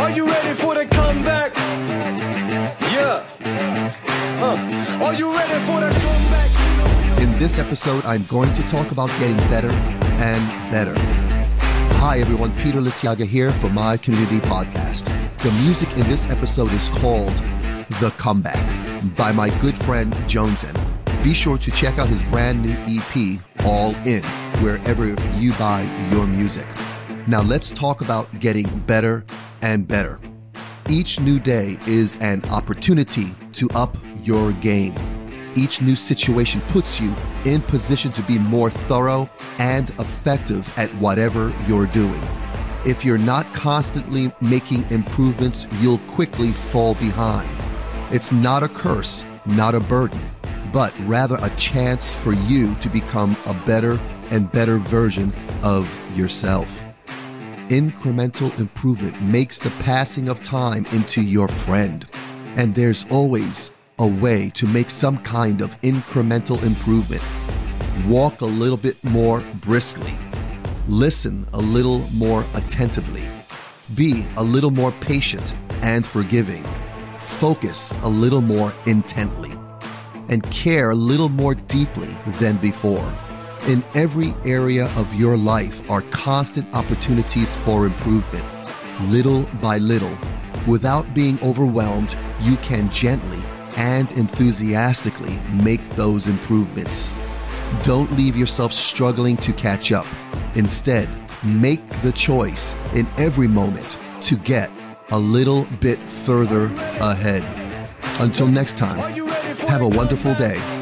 Are you ready for the comeback? Yeah. Uh, are you ready for the comeback? In this episode, I'm going to talk about getting better and better. Hi, everyone. Peter Liciaga here for my community podcast. The music in this episode is called The Comeback by my good friend Jonezen. Be sure to check out his brand new EP, All In, wherever you buy your music. Now, let's talk about getting better and better. Each new day is an opportunity to up your game. Each new situation puts you in position to be more thorough and effective at whatever you're doing. If you're not constantly making improvements, you'll quickly fall behind. It's not a curse, not a burden, but rather a chance for you to become a better and better version of yourself. Incremental improvement makes the passing of time into your friend. And there's always a way to make some kind of incremental improvement. Walk a little bit more briskly. Listen a little more attentively. Be a little more patient and forgiving. Focus a little more intently. And care a little more deeply than before. In every area of your life are constant opportunities for improvement. Little by little, without being overwhelmed, you can gently and enthusiastically make those improvements. Don't leave yourself struggling to catch up. Instead, make the choice in every moment to get a little bit further ahead. Until next time, have a wonderful day.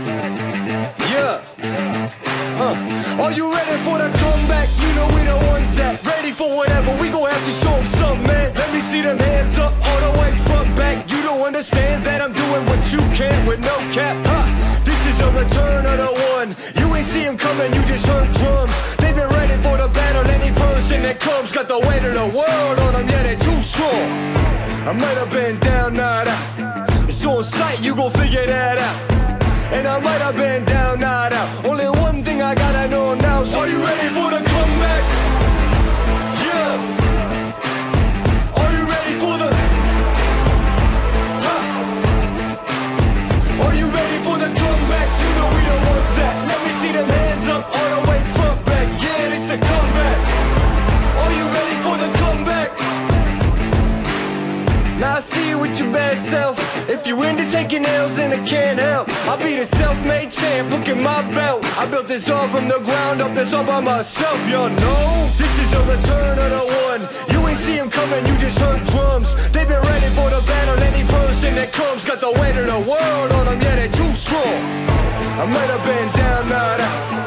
Gon' have to show them man. Let me see them hands up all the way front back. You don't understand that I'm doing what you can't with no cap. Ha! This is the return of the one. You ain't see him coming, you just heard drums. They've been ready for the battle. Any person that comes got the weight of the world on them. Yeah, they're too strong. I might have been down, not out. It's on sight, you gon' figure that out. And I might have been down, not out. Only one thing I gotta know now. Are you ready for the you with your bad self. If you're into taking L's, then I can't help. I'll be the self-made champ, look at my belt. I built this all from the ground up, this all by myself, y'all know. This is the return of the one. You ain't see him coming, you just heard drums. They've been ready for the battle. Any person that comes got the weight of the world on them, yeah, they're too strong. I might have been down, not out.